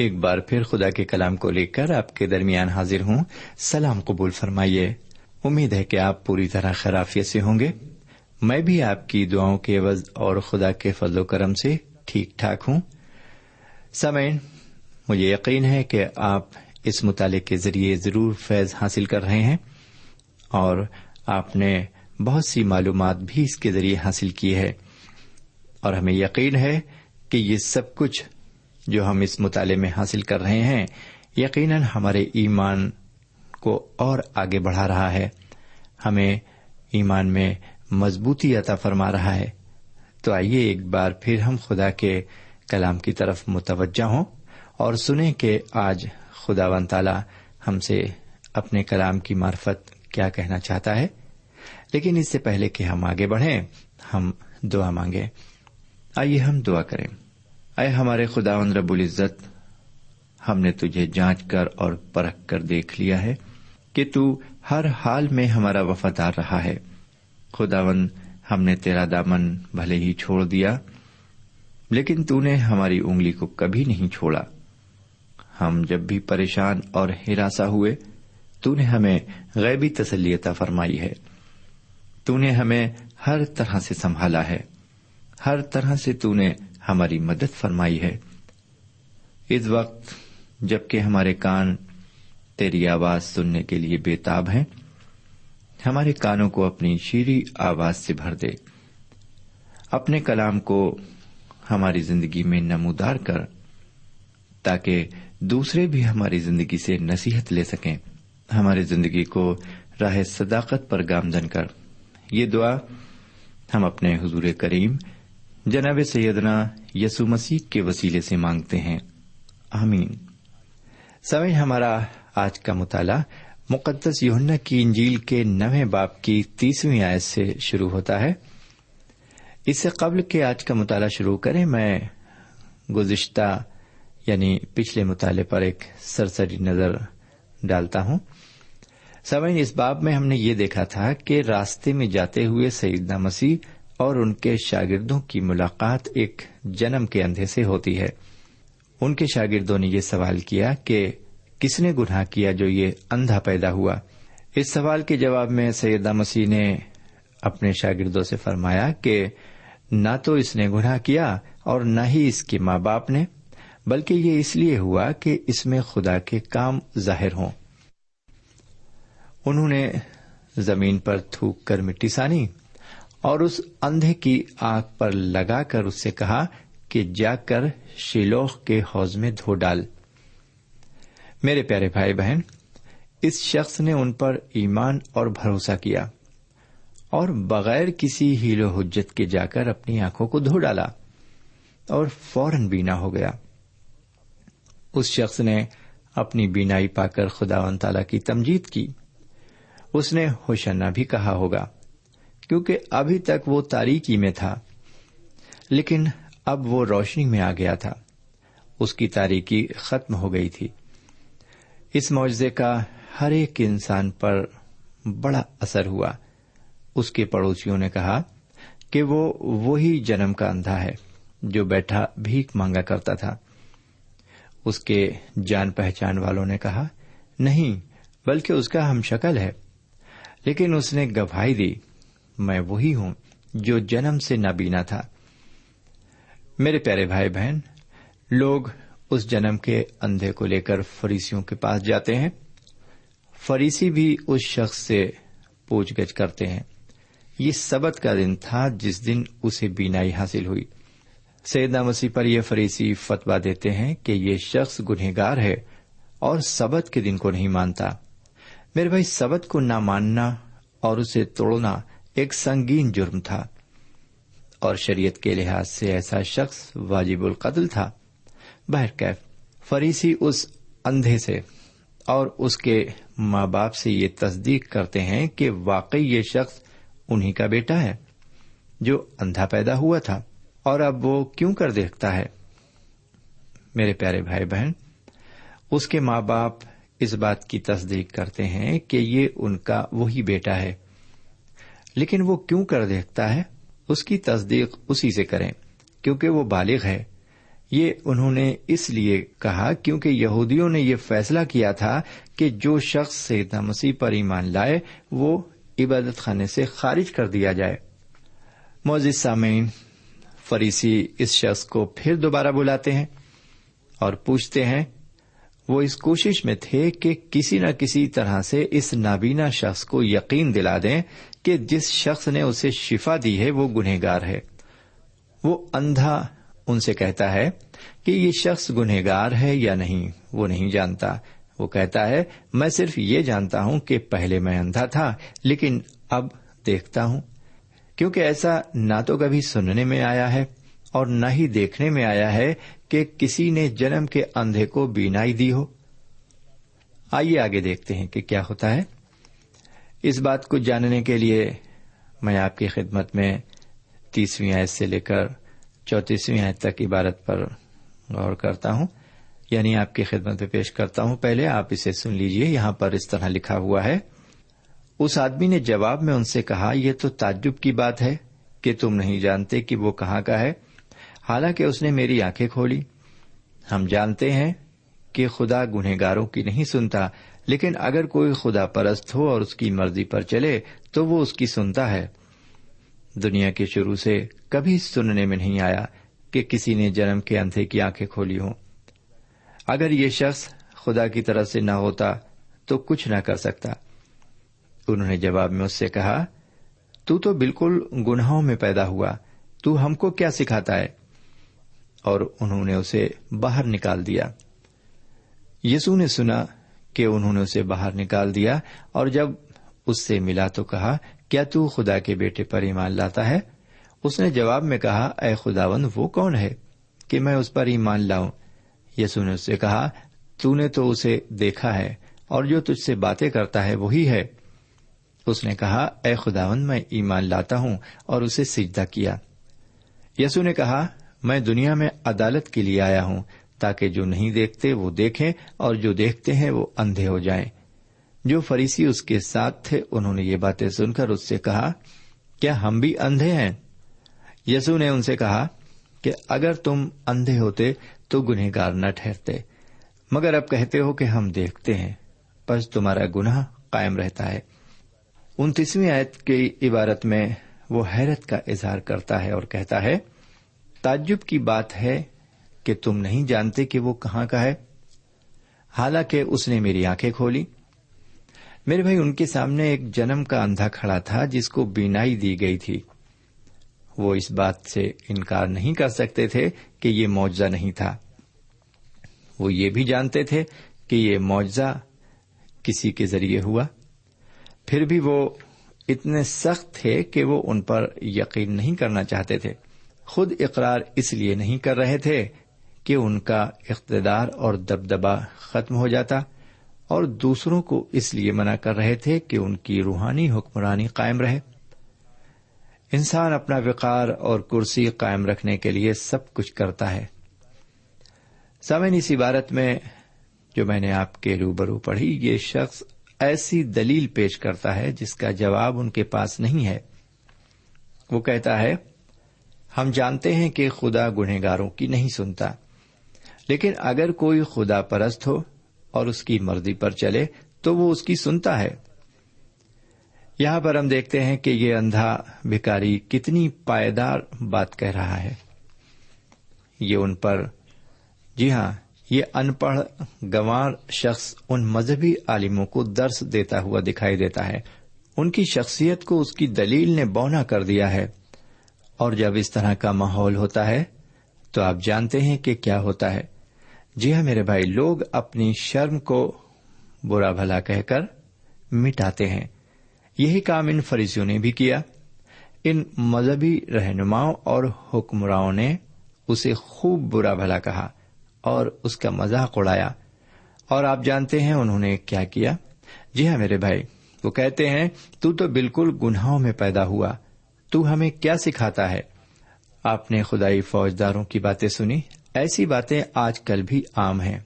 ایک بار پھر خدا کے کلام کو لے کر آپ کے درمیان حاضر ہوں۔ سلام قبول فرمائیے۔ امید ہے کہ آپ پوری طرح خرافیت سے ہوں گے۔ میں بھی آپ کی دعاؤں کے عوض اور خدا کے فضل و کرم سے ٹھیک ٹھاک ہوں۔ سمعین مجھے یقین ہے کہ آپ اس مطالعے کے ذریعے ضرور فیض حاصل کر رہے ہیں اور آپ نے بہت سی معلومات بھی اس کے ذریعے حاصل کی ہے۔ اور ہمیں یقین ہے کہ یہ سب کچھ جو ہم اس مطالعے میں حاصل کر رہے ہیں، یقیناً ہمارے ایمان کو اور آگے بڑھا رہا ہے۔ ہمیں ایمان میں مضبوطی عطا فرما رہا ہے۔ تو آئیے ایک بار پھر ہم خدا کے کلام کی طرف متوجہ ہوں اور سنیں کہ آج خدا ون تعالی ہم سے اپنے کلام کی معرفت کیا کہنا چاہتا ہے۔ لیکن اس سے پہلے کہ ہم آگے بڑھیں، ہم دعا مانگیں۔ آئیے ہم دعا کریں۔ اے ہمارے خدا رب العزت، ہم نے تجھے جانچ کر اور پرکھ کر دیکھ لیا ہے کہ تو ہر حال میں ہمارا وفادار رہا ہے۔ خداون ہم نے تیرا دامن بھلے ہی چھوڑ دیا، لیکن تو نے ہماری انگلی کو کبھی نہیں چھوڑا۔ ہم جب بھی پریشان اور ہراساں ہوئے، تو نے ہمیں غیبی تسلیتا فرمائی ہے۔ تو نے ہمیں ہر طرح سے سنبھالا ہے۔ ہر طرح سے تو نے ہماری مدد فرمائی ہے۔ اس وقت جبکہ ہمارے کان تیری آواز سننے کے لیے بےتاب ہیں، ہمارے کانوں کو اپنی شیریں آواز سے بھر دے۔ اپنے کلام کو ہماری زندگی میں نمودار کر، تاکہ دوسرے بھی ہماری زندگی سے نصیحت لے سکیں۔ ہماری زندگی کو راہ صداقت پر گامزن کر۔ یہ دعا ہم اپنے حضور کریم جناب سیدنا یسو مسیح کے وسیلے سے مانگتے ہیں۔ آمین۔ سمے ہمارا آج کا مطالعہ مقدس یونا کی انجیل کے نویں باپ کی تیسویں آیت سے شروع ہوتا ہے۔ اس سے قبل کے آج کا مطالعہ شروع کریں، میں گزشتہ یعنی پچھلے مطالعے پر ایک سرسری نظر ڈالتا ہوں۔ سوئن اس باب میں ہم نے یہ دیکھا تھا کہ راستے میں جاتے ہوئے سیدنا مسیح اور ان کے شاگردوں کی ملاقات ایک جنم کے اندھے سے ہوتی ہے۔ ان کے شاگردوں نے یہ سوال کیا کہ کس نے گناہ کیا جو یہ اندھا پیدا ہوا؟ اس سوال کے جواب میں سیدہ مسیح نے اپنے شاگردوں سے فرمایا کہ نہ تو اس نے گناہ کیا اور نہ ہی اس کے ماں باپ نے، بلکہ یہ اس لیے ہوا کہ اس میں خدا کے کام ظاہر ہوں۔ انہوں نے زمین پر تھوک کر مٹی سانی۔ اور اس اندھے کی آنکھ پر لگا کر اس سے کہا کہ جا کر شیلوخ کے حوض میں دھو ڈال۔ میرے پیارے بھائی بہن، اس شخص نے ان پر ایمان اور بھروسہ کیا اور بغیر کسی ہیلو حجت کے جا کر اپنی آنکھوں کو دھو ڈالا اور فوراً بینا ہو گیا۔ اس شخص نے اپنی بینائی پا کر خدا و تعالی کی تمجید کی۔ اس نے ہوشنا بھی کہا ہوگا۔ کیونکہ ابھی تک وہ تاریکی میں تھا، لیکن اب وہ روشنی میں آ گیا تھا۔ اس کی تاریکی ختم ہو گئی تھی۔ اس معاوضے کا ہر ایک انسان پر بڑا اثر ہوا۔ اس کے پڑوسیوں نے کہا کہ وہ وہی جنم کا اندھا ہے جو بیٹھا بھیک مانگا کرتا تھا۔ اس کے جان پہچان والوں نے کہا، نہیں، بلکہ اس کا ہم شکل ہے۔ لیکن اس نے گواہی دی میں وہی ہوں جو جنم سے نابینا تھا۔ میرے پیارے بھائی بہن، لوگ اس جنم کے اندھے کو لے کر فریسیوں کے پاس جاتے ہیں۔ فریسی بھی اس شخص سے پوچھ گچھ کرتے ہیں۔ یہ سبت کا دن تھا جس دن اسے بینائی حاصل ہوئی۔ سیدنا مسیح پر یہ فریسی فتوا دیتے ہیں کہ یہ شخص گنہگار ہے اور سبت کے دن کو نہیں مانتا۔ میرے بھائی، سبت کو نہ ماننا اور اسے توڑنا ایک سنگین جرم تھا اور شریعت کے لحاظ سے ایسا شخص واجب القتل تھا۔ بہرکیف فریسی اس اندھے سے اور اس کے ماں باپ سے یہ تصدیق کرتے ہیں کہ واقعی یہ شخص انہی کا بیٹا ہے جو اندھا پیدا ہوا تھا۔ اور اب وہ کیوں کر دیکھتا ہے؟ میرے پیارے بھائی بہن، اس کے ماں باپ اس بات کی تصدیق کرتے ہیں کہ یہ ان کا وہی بیٹا ہے۔ لیکن وہ کیوں کر دیکھتا ہے؟ اس کی تصدیق اسی سے کریں، کیونکہ وہ بالغ ہے۔ یہ انہوں نے اس لیے کہا کیونکہ یہودیوں نے یہ فیصلہ کیا تھا کہ جو شخص سیدنا مسیح پر ایمان لائے، وہ عبادت خانے سے خارج کر دیا جائے۔ موزد سامعین، فریسی اس شخص کو پھر دوبارہ بلاتے ہیں اور پوچھتے ہیں، وہ اس کوشش میں تھے کہ کسی نہ کسی طرح سے اس نابینا شخص کو یقین دلا دیں کہ جس شخص نے اسے شفا دی ہے وہ گنہگار ہے۔ وہ اندھا ان سے کہتا ہے کہ یہ شخص گنہگار ہے یا نہیں، وہ نہیں جانتا۔ وہ کہتا ہے، میں صرف یہ جانتا ہوں کہ پہلے میں اندھا تھا، لیکن اب دیکھتا ہوں۔ کیونکہ ایسا نہ تو کبھی سننے میں آیا ہے اور نہ ہی دیکھنے میں آیا ہے کہ کسی نے جنم کے اندھے کو بینائی دی ہو۔ آئیے آگے دیکھتے ہیں کہ کیا ہوتا ہے۔ اس بات کو جاننے کے لیے میں آپ کی خدمت میں تیسویں آیت سے لے کر چوتیسویں آیت تک عبارت پر غور کرتا ہوں۔ یعنی آپ کی خدمت میں پیش کرتا ہوں۔ پہلے آپ اسے سن لیجیے یہاں پر اس طرح لکھا ہوا ہے، اس آدمی نے جواب میں ان سے کہا، یہ تو تعجب کی بات ہے کہ تم نہیں جانتے کہ وہ کہاں کا ہے۔ حالانکہ اس نے میری آنکھیں کھولی۔ ہم جانتے ہیں کہ خدا گنہگاروں کی نہیں سنتا۔ لیکن اگر کوئی خدا پرست ہو اور اس کی مرضی پر چلے تو وہ اس کی سنتا ہے۔ دنیا کے شروع سے کبھی سننے میں نہیں آیا کہ کسی نے جنم کے اندھے کی آنکھیں کھولی ہوں۔ اگر یہ شخص خدا کی طرف سے نہ ہوتا تو کچھ نہ کر سکتا۔ انہوں نے جواب میں اس سے کہا، تو تو بالکل گناہوں میں پیدا ہوا، تو ہم کو کیا سکھاتا ہے؟ اور انہوں نے اسے باہر نکال دیا۔ یسو نے سنا کہ انہوں نے اسے باہر نکال دیا اور جب اس سے ملا تو کہا، کیا تو خدا کے بیٹے پر ایمان لاتا ہے؟ اس نے جواب میں کہا، اے خداوند، وہ کون ہے کہ میں اس پر ایمان لاؤں؟ یسو نے اس سے کہا، تو نے تو اسے دیکھا ہے اور جو تجھ سے باتیں کرتا ہے وہی ہے۔ اس نے کہا، اے خداوند، میں ایمان لاتا ہوں اور اسے سجدہ کیا۔ یسو نے کہا، میں دنیا میں عدالت کے لیے آیا ہوں تاکہ جو نہیں دیکھتے وہ دیکھیں اور جو دیکھتے ہیں وہ اندھے ہو جائیں۔ جو فریسی اس کے ساتھ تھے، انہوں نے یہ باتیں سن کر اس سے کہا، کیا ہم بھی اندھے ہیں؟ یسو نے ان سے کہا کہ اگر تم اندھے ہوتے تو گنہگار نہ ٹھہرتے، مگر اب کہتے ہو کہ ہم دیکھتے ہیں بس تمہارا گناہ قائم رہتا ہے۔ انتیسویں آیت کی عبارت میں وہ حیرت کا اظہار کرتا ہے اور کہتا ہے، تعجب کی بات ہے کہ تم نہیں جانتے کہ وہ کہاں کا ہے؟ حالانکہ اس نے میری آنکھیں کھولی۔ میرے بھائی، ان کے سامنے ایک جنم کا اندھا کھڑا تھا جس کو بینائی دی گئی تھی۔ وہ اس بات سے انکار نہیں کر سکتے تھے کہ یہ معاوضہ نہیں تھا۔ وہ یہ بھی جانتے تھے کہ یہ معاوضہ کسی کے ذریعے ہوا۔ پھر بھی وہ اتنے سخت تھے کہ وہ ان پر یقین نہیں کرنا چاہتے تھے۔ خود اقرار اس لیے نہیں کر رہے تھے کہ ان کا اقتدار اور دبدبا ختم ہو جاتا اور دوسروں کو اس لیے منع کر رہے تھے کہ ان کی روحانی حکمرانی قائم رہے۔ انسان اپنا وقار اور کرسی قائم رکھنے کے لیے سب کچھ کرتا ہے۔ سمن اس عبارت میں جو میں نے آپ کے روبرو پڑھی، یہ شخص ایسی دلیل پیش کرتا ہے جس کا جواب ان کے پاس نہیں ہے۔ وہ کہتا ہے، ہم جانتے ہیں کہ خدا گنہگاروں کی نہیں سنتا۔ لیکن اگر کوئی خدا پرست ہو اور اس کی مرضی پر چلے تو وہ اس کی سنتا ہے۔ یہاں پر ہم دیکھتے ہیں کہ یہ اندھا بھکاری کتنی پائیدار بات کہہ رہا ہے۔ یہ ان پر جی ہاں یہ ان پڑھ گوار شخص ان مذہبی عالموں کو درس دیتا ہوا دکھائی دیتا ہے۔ ان کی شخصیت کو اس کی دلیل نے بونا کر دیا ہے۔ اور جب اس طرح کا ماحول ہوتا ہے تو آپ جانتے ہیں کہ کیا ہوتا ہے۔ جی ہاں میرے بھائی، لوگ اپنی شرم کو برا بھلا کہہ کر مٹاتے ہیں۔ یہی کام ان فریسیوں نے بھی کیا۔ ان مذہبی رہنماؤں اور حکمراؤں نے اسے خوب برا بھلا کہا اور اس کا مزاق اڑایا۔ اور آپ جانتے ہیں انہوں نے کیا کیا۔ جی ہاں میرے بھائی، وہ کہتے ہیں، تو تو بالکل گناہوں میں پیدا ہوا۔ تو ہمیں کیا سکھاتا ہے؟ آپ نے خدائی فوجداروں کی باتیں سنی؟ ایسی باتیں آج کل بھی عام ہیں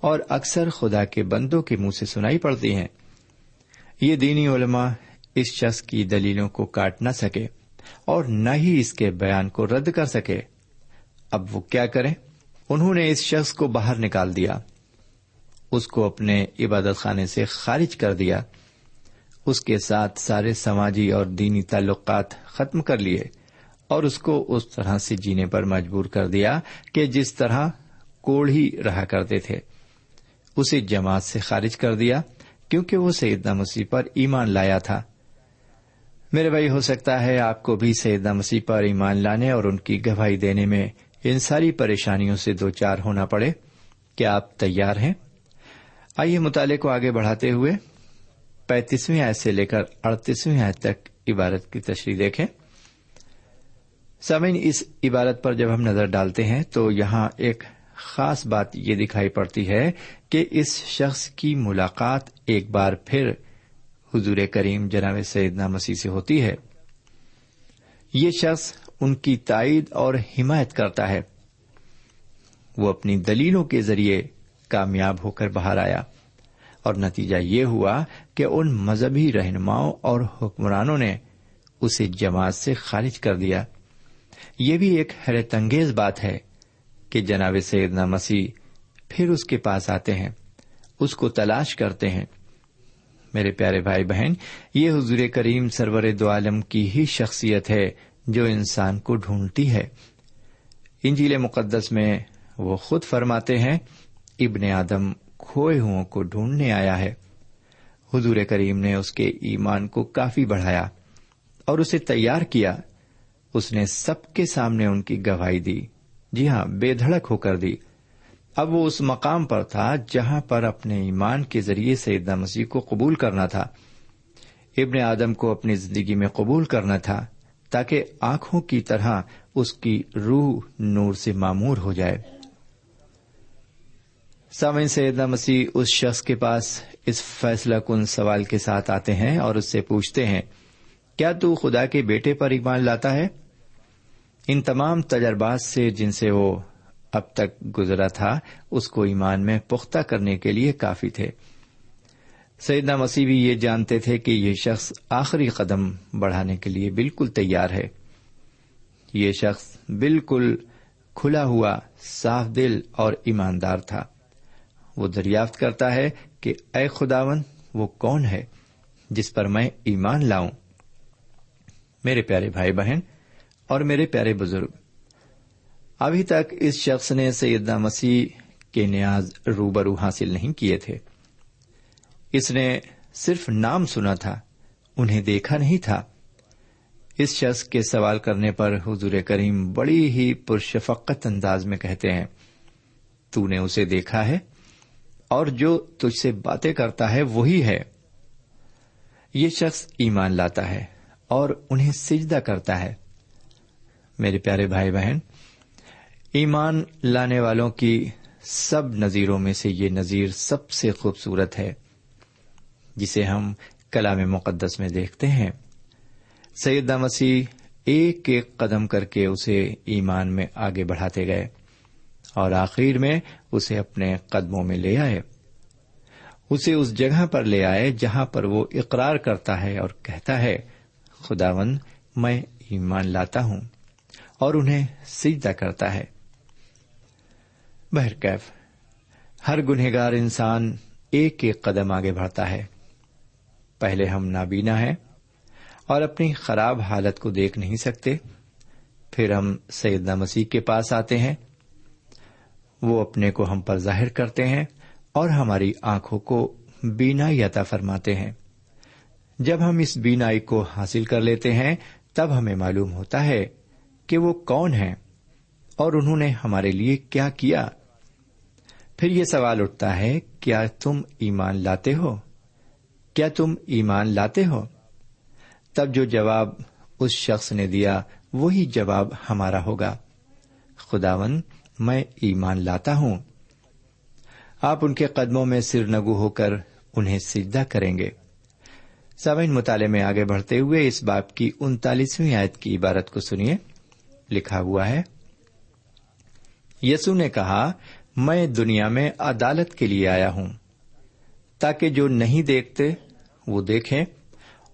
اور اکثر خدا کے بندوں کے منہ سے سنائی پڑتی ہیں۔ یہ دینی علماء اس شخص کی دلیلوں کو کاٹ نہ سکے اور نہ ہی اس کے بیان کو رد کر سکے۔ اب وہ کیا کریں؟ انہوں نے اس شخص کو باہر نکال دیا۔ اس کو اپنے عبادت خانے سے خارج کر دیا۔ اس کے ساتھ سارے سماجی اور دینی تعلقات ختم کر لیے۔ اور اس کو اس طرح سے جینے پر مجبور کر دیا کہ جس طرح کوڑ ہی رہا کرتے تھے، اسے جماعت سے خارج کر دیا، کیونکہ وہ سیدنا مسیح پر ایمان لایا تھا۔ میرے بھائی، ہو سکتا ہے آپ کو بھی سیدنا مسیح پر ایمان لانے اور ان کی گواہی دینے میں ان ساری پریشانیوں سے دو چار ہونا پڑے۔ کیا آپ تیار ہیں؟ آئیے مطالعے کو آگے بڑھاتے ہوئے پینتیسویں آیت سے لے کر اڑتیسویں آیت تک عبارت کی تشریح دیکھیں۔ سامعین، اس عبارت پر جب ہم نظر ڈالتے ہیں تو یہاں ایک خاص بات یہ دکھائی پڑتی ہے کہ اس شخص کی ملاقات ایک بار پھر حضور کریم جناب سیدنا مسیح سے ہوتی ہے۔ یہ شخص ان کی تائید اور حمایت کرتا ہے۔ وہ اپنی دلیلوں کے ذریعے کامیاب ہو کر باہر آیا۔ اور نتیجہ یہ ہوا کہ ان مذہبی رہنماؤں اور حکمرانوں نے اسے جماعت سے خارج کر دیا۔ یہ بھی ایک حیرت انگیز بات ہے کہ جناب سیدنا مسیح پھر اس کے پاس آتے ہیں، اس کو تلاش کرتے ہیں۔ میرے پیارے بھائی بہن، یہ حضور کریم سرور دو عالم کی ہی شخصیت ہے جو انسان کو ڈھونڈتی ہے۔ انجیل مقدس میں وہ خود فرماتے ہیں، ابن آدم کھوئے ہوں کو ڈھونڈنے آیا ہے۔ حضور کریم نے اس کے ایمان کو کافی بڑھایا اور اسے تیار کیا۔ اس نے سب کے سامنے ان کی گواہی دی۔ جی ہاں بے دھڑک ہو کر دی۔ اب وہ اس مقام پر تھا جہاں پر اپنے ایمان کے ذریعے سیدنا مسیح کو قبول کرنا تھا۔ ابن آدم کو اپنی زندگی میں قبول کرنا تھا تاکہ آنکھوں کی طرح اس کی روح نور سے معمور ہو جائے۔ سامعین، سیدنا مسیح اس شخص کے پاس اس فیصلہ کن سوال کے ساتھ آتے ہیں اور اس سے پوچھتے ہیں کیا تو خدا کے بیٹے پر ایمان لاتا ہے؟ ان تمام تجربات سے جن سے وہ اب تک گزرا تھا، اس کو ایمان میں پختہ کرنے کے لیے کافی تھے۔ سیدنا مسیح بھی یہ جانتے تھے کہ یہ شخص آخری قدم بڑھانے کے لیے بالکل تیار ہے۔ یہ شخص بالکل کھلا ہوا، صاف دل اور ایماندار تھا۔ وہ دریافت کرتا ہے کہ اے خداون وہ کون ہے جس پر میں ایمان لاؤں؟ میرے پیارے بھائی بہن اور میرے پیارے بزرگ، ابھی تک اس شخص نے سیدنا مسیح کے نیاز روبرو حاصل نہیں کیے تھے۔ اس نے صرف نام سنا تھا، انہیں دیکھا نہیں تھا۔ اس شخص کے سوال کرنے پر حضور کریم بڑی ہی پرشفقت انداز میں کہتے ہیں، تو نے اسے دیکھا ہے اور جو تجھ سے باتیں کرتا ہے وہی ہے۔ یہ شخص ایمان لاتا ہے۔ اور انہیں سجدہ کرتا ہے۔ میرے پیارے بھائی بہن، ایمان لانے والوں کی سب نظیروں میں سے یہ نظیر سب سے خوبصورت ہے، جسے ہم کلام مقدس میں دیکھتے ہیں۔ سیدہ مسیح ایک ایک قدم کر کے اسے ایمان میں آگے بڑھاتے گئے اور آخر میں اسے اپنے قدموں میں لے آئے۔ اسے اس جگہ پر لے آئے جہاں پر وہ اقرار کرتا ہے اور کہتا ہے خداون میں ایمان لاتا ہوں اور انہیں سجدہ کرتا ہے۔ بہرکیف ہر گنہگار انسان ایک ایک قدم آگے بڑھتا ہے۔ پہلے ہم نابینا ہیں اور اپنی خراب حالت کو دیکھ نہیں سکتے۔ پھر ہم سیدنا مسیح کے پاس آتے ہیں۔ وہ اپنے کو ہم پر ظاہر کرتے ہیں اور ہماری آنکھوں کو بینائی عطا فرماتے ہیں۔ جب ہم اس بینائی کو حاصل کر لیتے ہیں، تب ہمیں معلوم ہوتا ہے کہ وہ کون ہیں اور انہوں نے ہمارے لیے کیا کیا۔ پھر یہ سوال اٹھتا ہے، کیا تم ایمان لاتے ہو؟ کیا تم ایمان لاتے ہو؟ تب جو جواب اس شخص نے دیا، وہی جواب ہمارا ہوگا۔ خداون میں ایمان لاتا ہوں۔ آپ ان کے قدموں میں سر نگو ہو کر انہیں سجدہ کریں گے۔ سامعین، مطالعے میں آگے بڑھتے ہوئے اس باپ کی انتالیسویں آیت کی عبارت کو سنیے۔ لکھا ہوا ہے، یسو نے کہا، میں دنیا میں عدالت کے لیے آیا ہوں۔ تاکہ جو نہیں دیکھتے، وہ دیکھیں،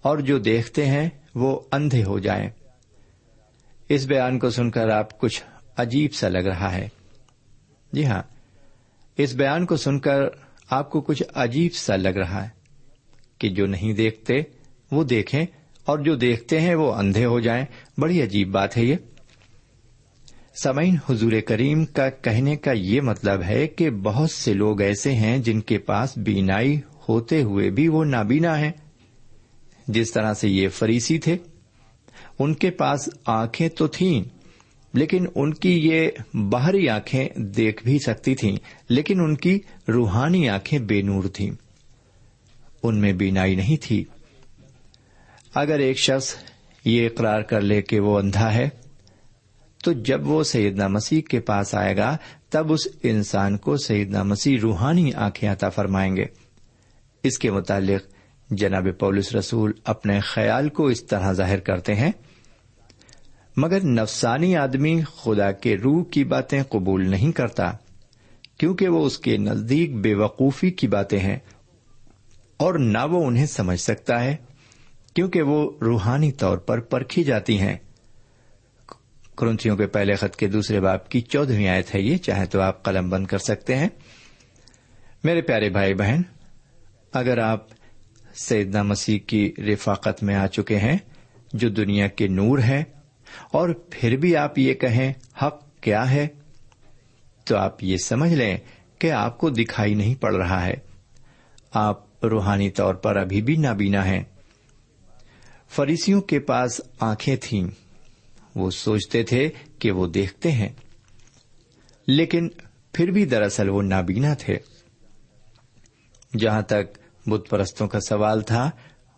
اور جو دیکھتے ہیں، وہ اندھے ہو جائیں۔ اس بیان کو سن کر آپ کچھ عجیب سا لگ رہا ہے۔ جی ہاں اس بیان کو سن کر آپ کو کچھ عجیب سا لگ رہا ہے۔ کہ جو نہیں دیکھتے وہ دیکھیں اور جو دیکھتے ہیں وہ اندھے ہو جائیں۔ بڑی عجیب بات ہے یہ۔ سمعین حضور کریم کا کہنے کا یہ مطلب ہے کہ بہت سے لوگ ایسے ہیں جن کے پاس بینائی ہوتے ہوئے بھی وہ نابینا ہیں۔ جس طرح سے یہ فریسی تھے۔ ان کے پاس آنکھیں تو تھیں، لیکن ان کی یہ باہری آنکھیں دیکھ بھی سکتی تھیں، لیکن ان کی روحانی آنکھیں بے نور تھیں۔ ان میں بینائی نہیں تھی۔ اگر ایک شخص یہ اقرار کر لے کہ وہ اندھا ہے، تو جب وہ سیدنا مسیح کے پاس آئے گا، تب اس انسان کو سیدنا مسیح روحانی آنکھیں عطا فرمائیں گے۔ اس کے متعلق جناب پولس رسول اپنے خیال کو اس طرح ظاہر کرتے ہیں، مگر نفسانی آدمی خدا کے روح کی باتیں قبول نہیں کرتا، کیونکہ وہ اس کے نزدیک بے وقوفی کی باتیں ہیں۔ اور نہ وہ انہیں سمجھ سکتا ہے، کیونکہ وہ روحانی طور پر پرکھی جاتی ہیں۔ کرنتھیوں کے پہلے خط کے دوسرے باپ کی چودہویں آیت ہے یہ چاہے تو آپ قلم بند کر سکتے ہیں۔ میرے پیارے بھائی بہن، اگر آپ سیدنا مسیح کی رفاقت میں آ چکے ہیں، جو دنیا کے نور ہے اور پھر بھی آپ یہ کہیں حق کیا ہے، تو آپ یہ سمجھ لیں کہ آپ کو دکھائی نہیں پڑ رہا ہے۔ آپ روحانی طور پر ابھی بھی نابینا ہیں۔ فریسیوں کے پاس آنکھیں تھیں۔ وہ سوچتے تھے کہ وہ دیکھتے ہیں۔ لیکن پھر بھی دراصل وہ نابینا تھے۔ جہاں تک بت پرستوں کا سوال تھا،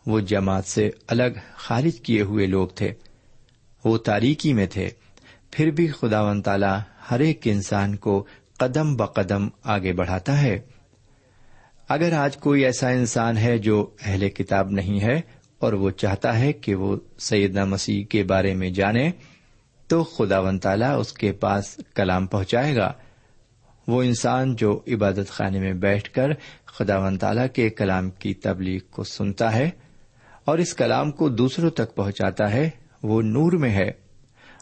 وہ جماعت سے الگ خارج کیے ہوئے لوگ تھے۔ وہ تاریکی میں تھے۔ پھر بھی خدا و تعالی ہر ایک انسان کو قدم بقدم آگے بڑھاتا ہے۔ اگر آج کوئی ایسا انسان ہے جو اہل کتاب نہیں ہے اور وہ چاہتا ہے کہ وہ سیدنا مسیح کے بارے میں جانے، تو خدا ون تعالی اس کے پاس کلام پہنچائے گا۔ وہ انسان جو عبادت خانے میں بیٹھ کر خدا ون تعالی کے کلام کی تبلیغ کو سنتا ہے اور اس کلام کو دوسروں تک پہنچاتا ہے، وہ نور میں ہے۔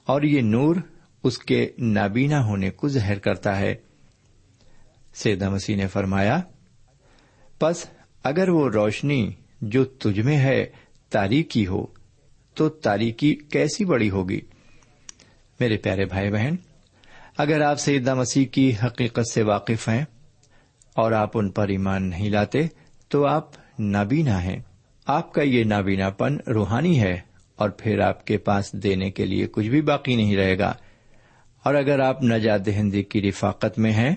اور یہ نور اس کے نابینا ہونے کو ظاہر کرتا ہے۔ سیدہ مسیح نے فرمایا پس اگر وہ روشنی جو تجھ میں ہے تاریخی ہو، تو تاریخی کیسی بڑی ہوگی؟ میرے پیارے بھائی بہن، اگر آپ سیدہ مسیح کی حقیقت سے واقف ہیں اور آپ ان پر ایمان نہیں لاتے، تو آپ نابینا ہیں۔ آپ کا یہ نابینا پن روحانی ہے اور پھر آپ کے پاس دینے کے لیے کچھ بھی باقی نہیں رہے گا۔ اور اگر آپ نجات دہندی کی رفاقت میں ہیں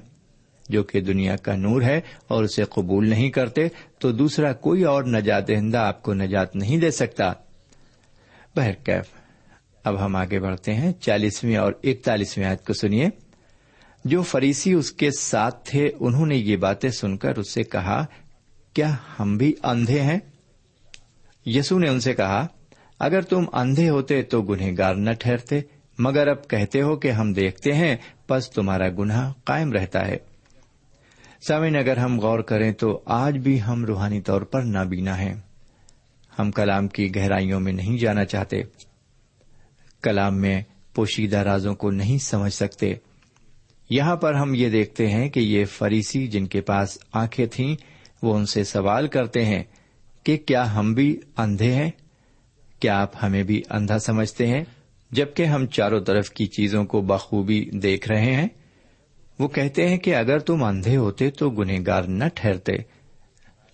جو کہ دنیا کا نور ہے اور اسے قبول نہیں کرتے، تو دوسرا کوئی اور نجات دہندہ آپ کو نجات نہیں دے سکتا۔ بہرکیف اب ہم آگے بڑھتے ہیں۔ چالیسویں اور اکتالیسویں آیت کو سنیے۔ جو فریسی اس کے ساتھ تھے، انہوں نے یہ باتیں سن کر اس سے کہا، کیا ہم بھی اندھے ہیں؟ یسو نے ان سے کہا، اگر تم اندھے ہوتے تو گنہ گار نہ ٹھہرتے، مگر اب کہتے ہو کہ ہم دیکھتے ہیں بس تمہارا گناہ قائم رہتا ہے۔ سامن اگر ہم غور کریں تو آج بھی ہم روحانی طور پر نابینا ہیں۔ ہم کلام کی گہرائیوں میں نہیں جانا چاہتے۔ کلام میں پوشیدہ رازوں کو نہیں سمجھ سکتے۔ یہاں پر ہم یہ دیکھتے ہیں کہ یہ فریسی جن کے پاس آنکھیں تھیں، وہ ان سے سوال کرتے ہیں کہ کیا ہم بھی اندھے ہیں؟ کیا آپ ہمیں بھی اندھا سمجھتے ہیں؟ جبکہ ہم چاروں طرف کی چیزوں کو بخوبی دیکھ رہے ہیں۔ وہ کہتے ہیں کہ اگر تم اندھے ہوتے تو گنہگار نہ ٹھہرتے،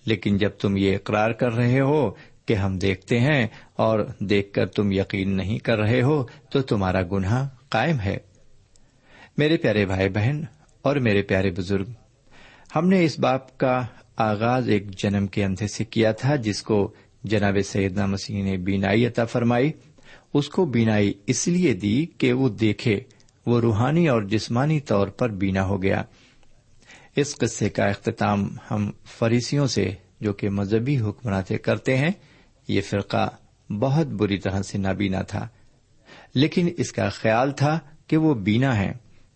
لیکن جب تم یہ اقرار کر رہے ہو کہ ہم دیکھتے ہیں اور دیکھ کر تم یقین نہیں کر رہے ہو تو تمہارا گناہ قائم ہے۔ میرے پیارے بھائی بہن اور میرے پیارے بزرگ، ہم نے اس باپ کا آغاز ایک جنم کے اندھے سے کیا تھا، جس کو جناب سیدنا مسیح نے بینائی عطا فرمائی۔ اس کو بینائی اس لیے دی کہ وہ دیکھے۔ وہ روحانی اور جسمانی طور پر بینا ہو گیا۔ اس قصے کا اختتام ہم فریسیوں سے، جو کہ مذہبی حکمراتیں کرتے ہیں، یہ فرقہ بہت بری طرح سے نابینا تھا۔ لیکن اس کا خیال تھا کہ وہ بینا ہے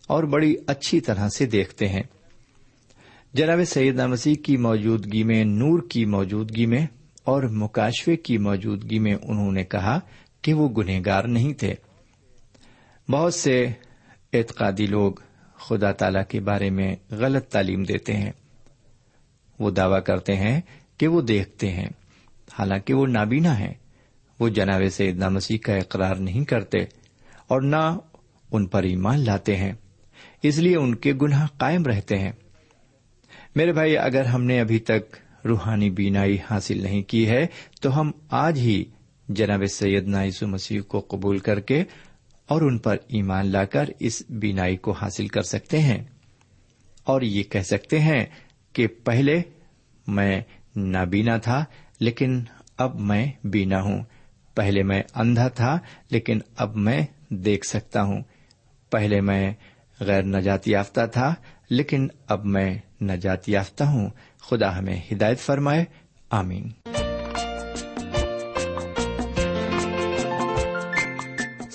اور بڑی اچھی طرح سے دیکھتے ہیں۔ جناب سیدنا مسیح کی موجودگی میں، نور کی موجودگی میں اور مکاشوے کی موجودگی میں انہوں نے کہا کہ وہ گنہگار نہیں تھے۔ بہت سے اعتقادی لوگ خدا تعالی کے بارے میں غلط تعلیم دیتے ہیں۔ وہ دعوی کرتے ہیں کہ وہ دیکھتے ہیں۔ حالانکہ وہ نابینا ہیں۔ وہ جناب سیدنا مسیح کا اقرار نہیں کرتے اور نہ ان پر ایمان لاتے ہیں۔ اس لیے ان کے گناہ قائم رہتے ہیں۔ میرے بھائی، اگر ہم نے ابھی تک روحانی بینائی حاصل نہیں کی ہے، تو ہم آج ہی جناب سید نائسو مسیح کو قبول کر کے اور ان پر ایمان لا کر اس بینائی کو حاصل کر سکتے ہیں۔ اور یہ کہہ سکتے ہیں کہ پہلے میں نابینا تھا، لیکن اب میں بینا ہوں۔ پہلے میں اندھا تھا، لیکن اب میں دیکھ سکتا ہوں۔ پہلے میں غیر نجات یافتہ تھا، لیکن اب میں نجات یافتہ ہوں۔ خدا ہمیں ہدایت فرمائے، آمین۔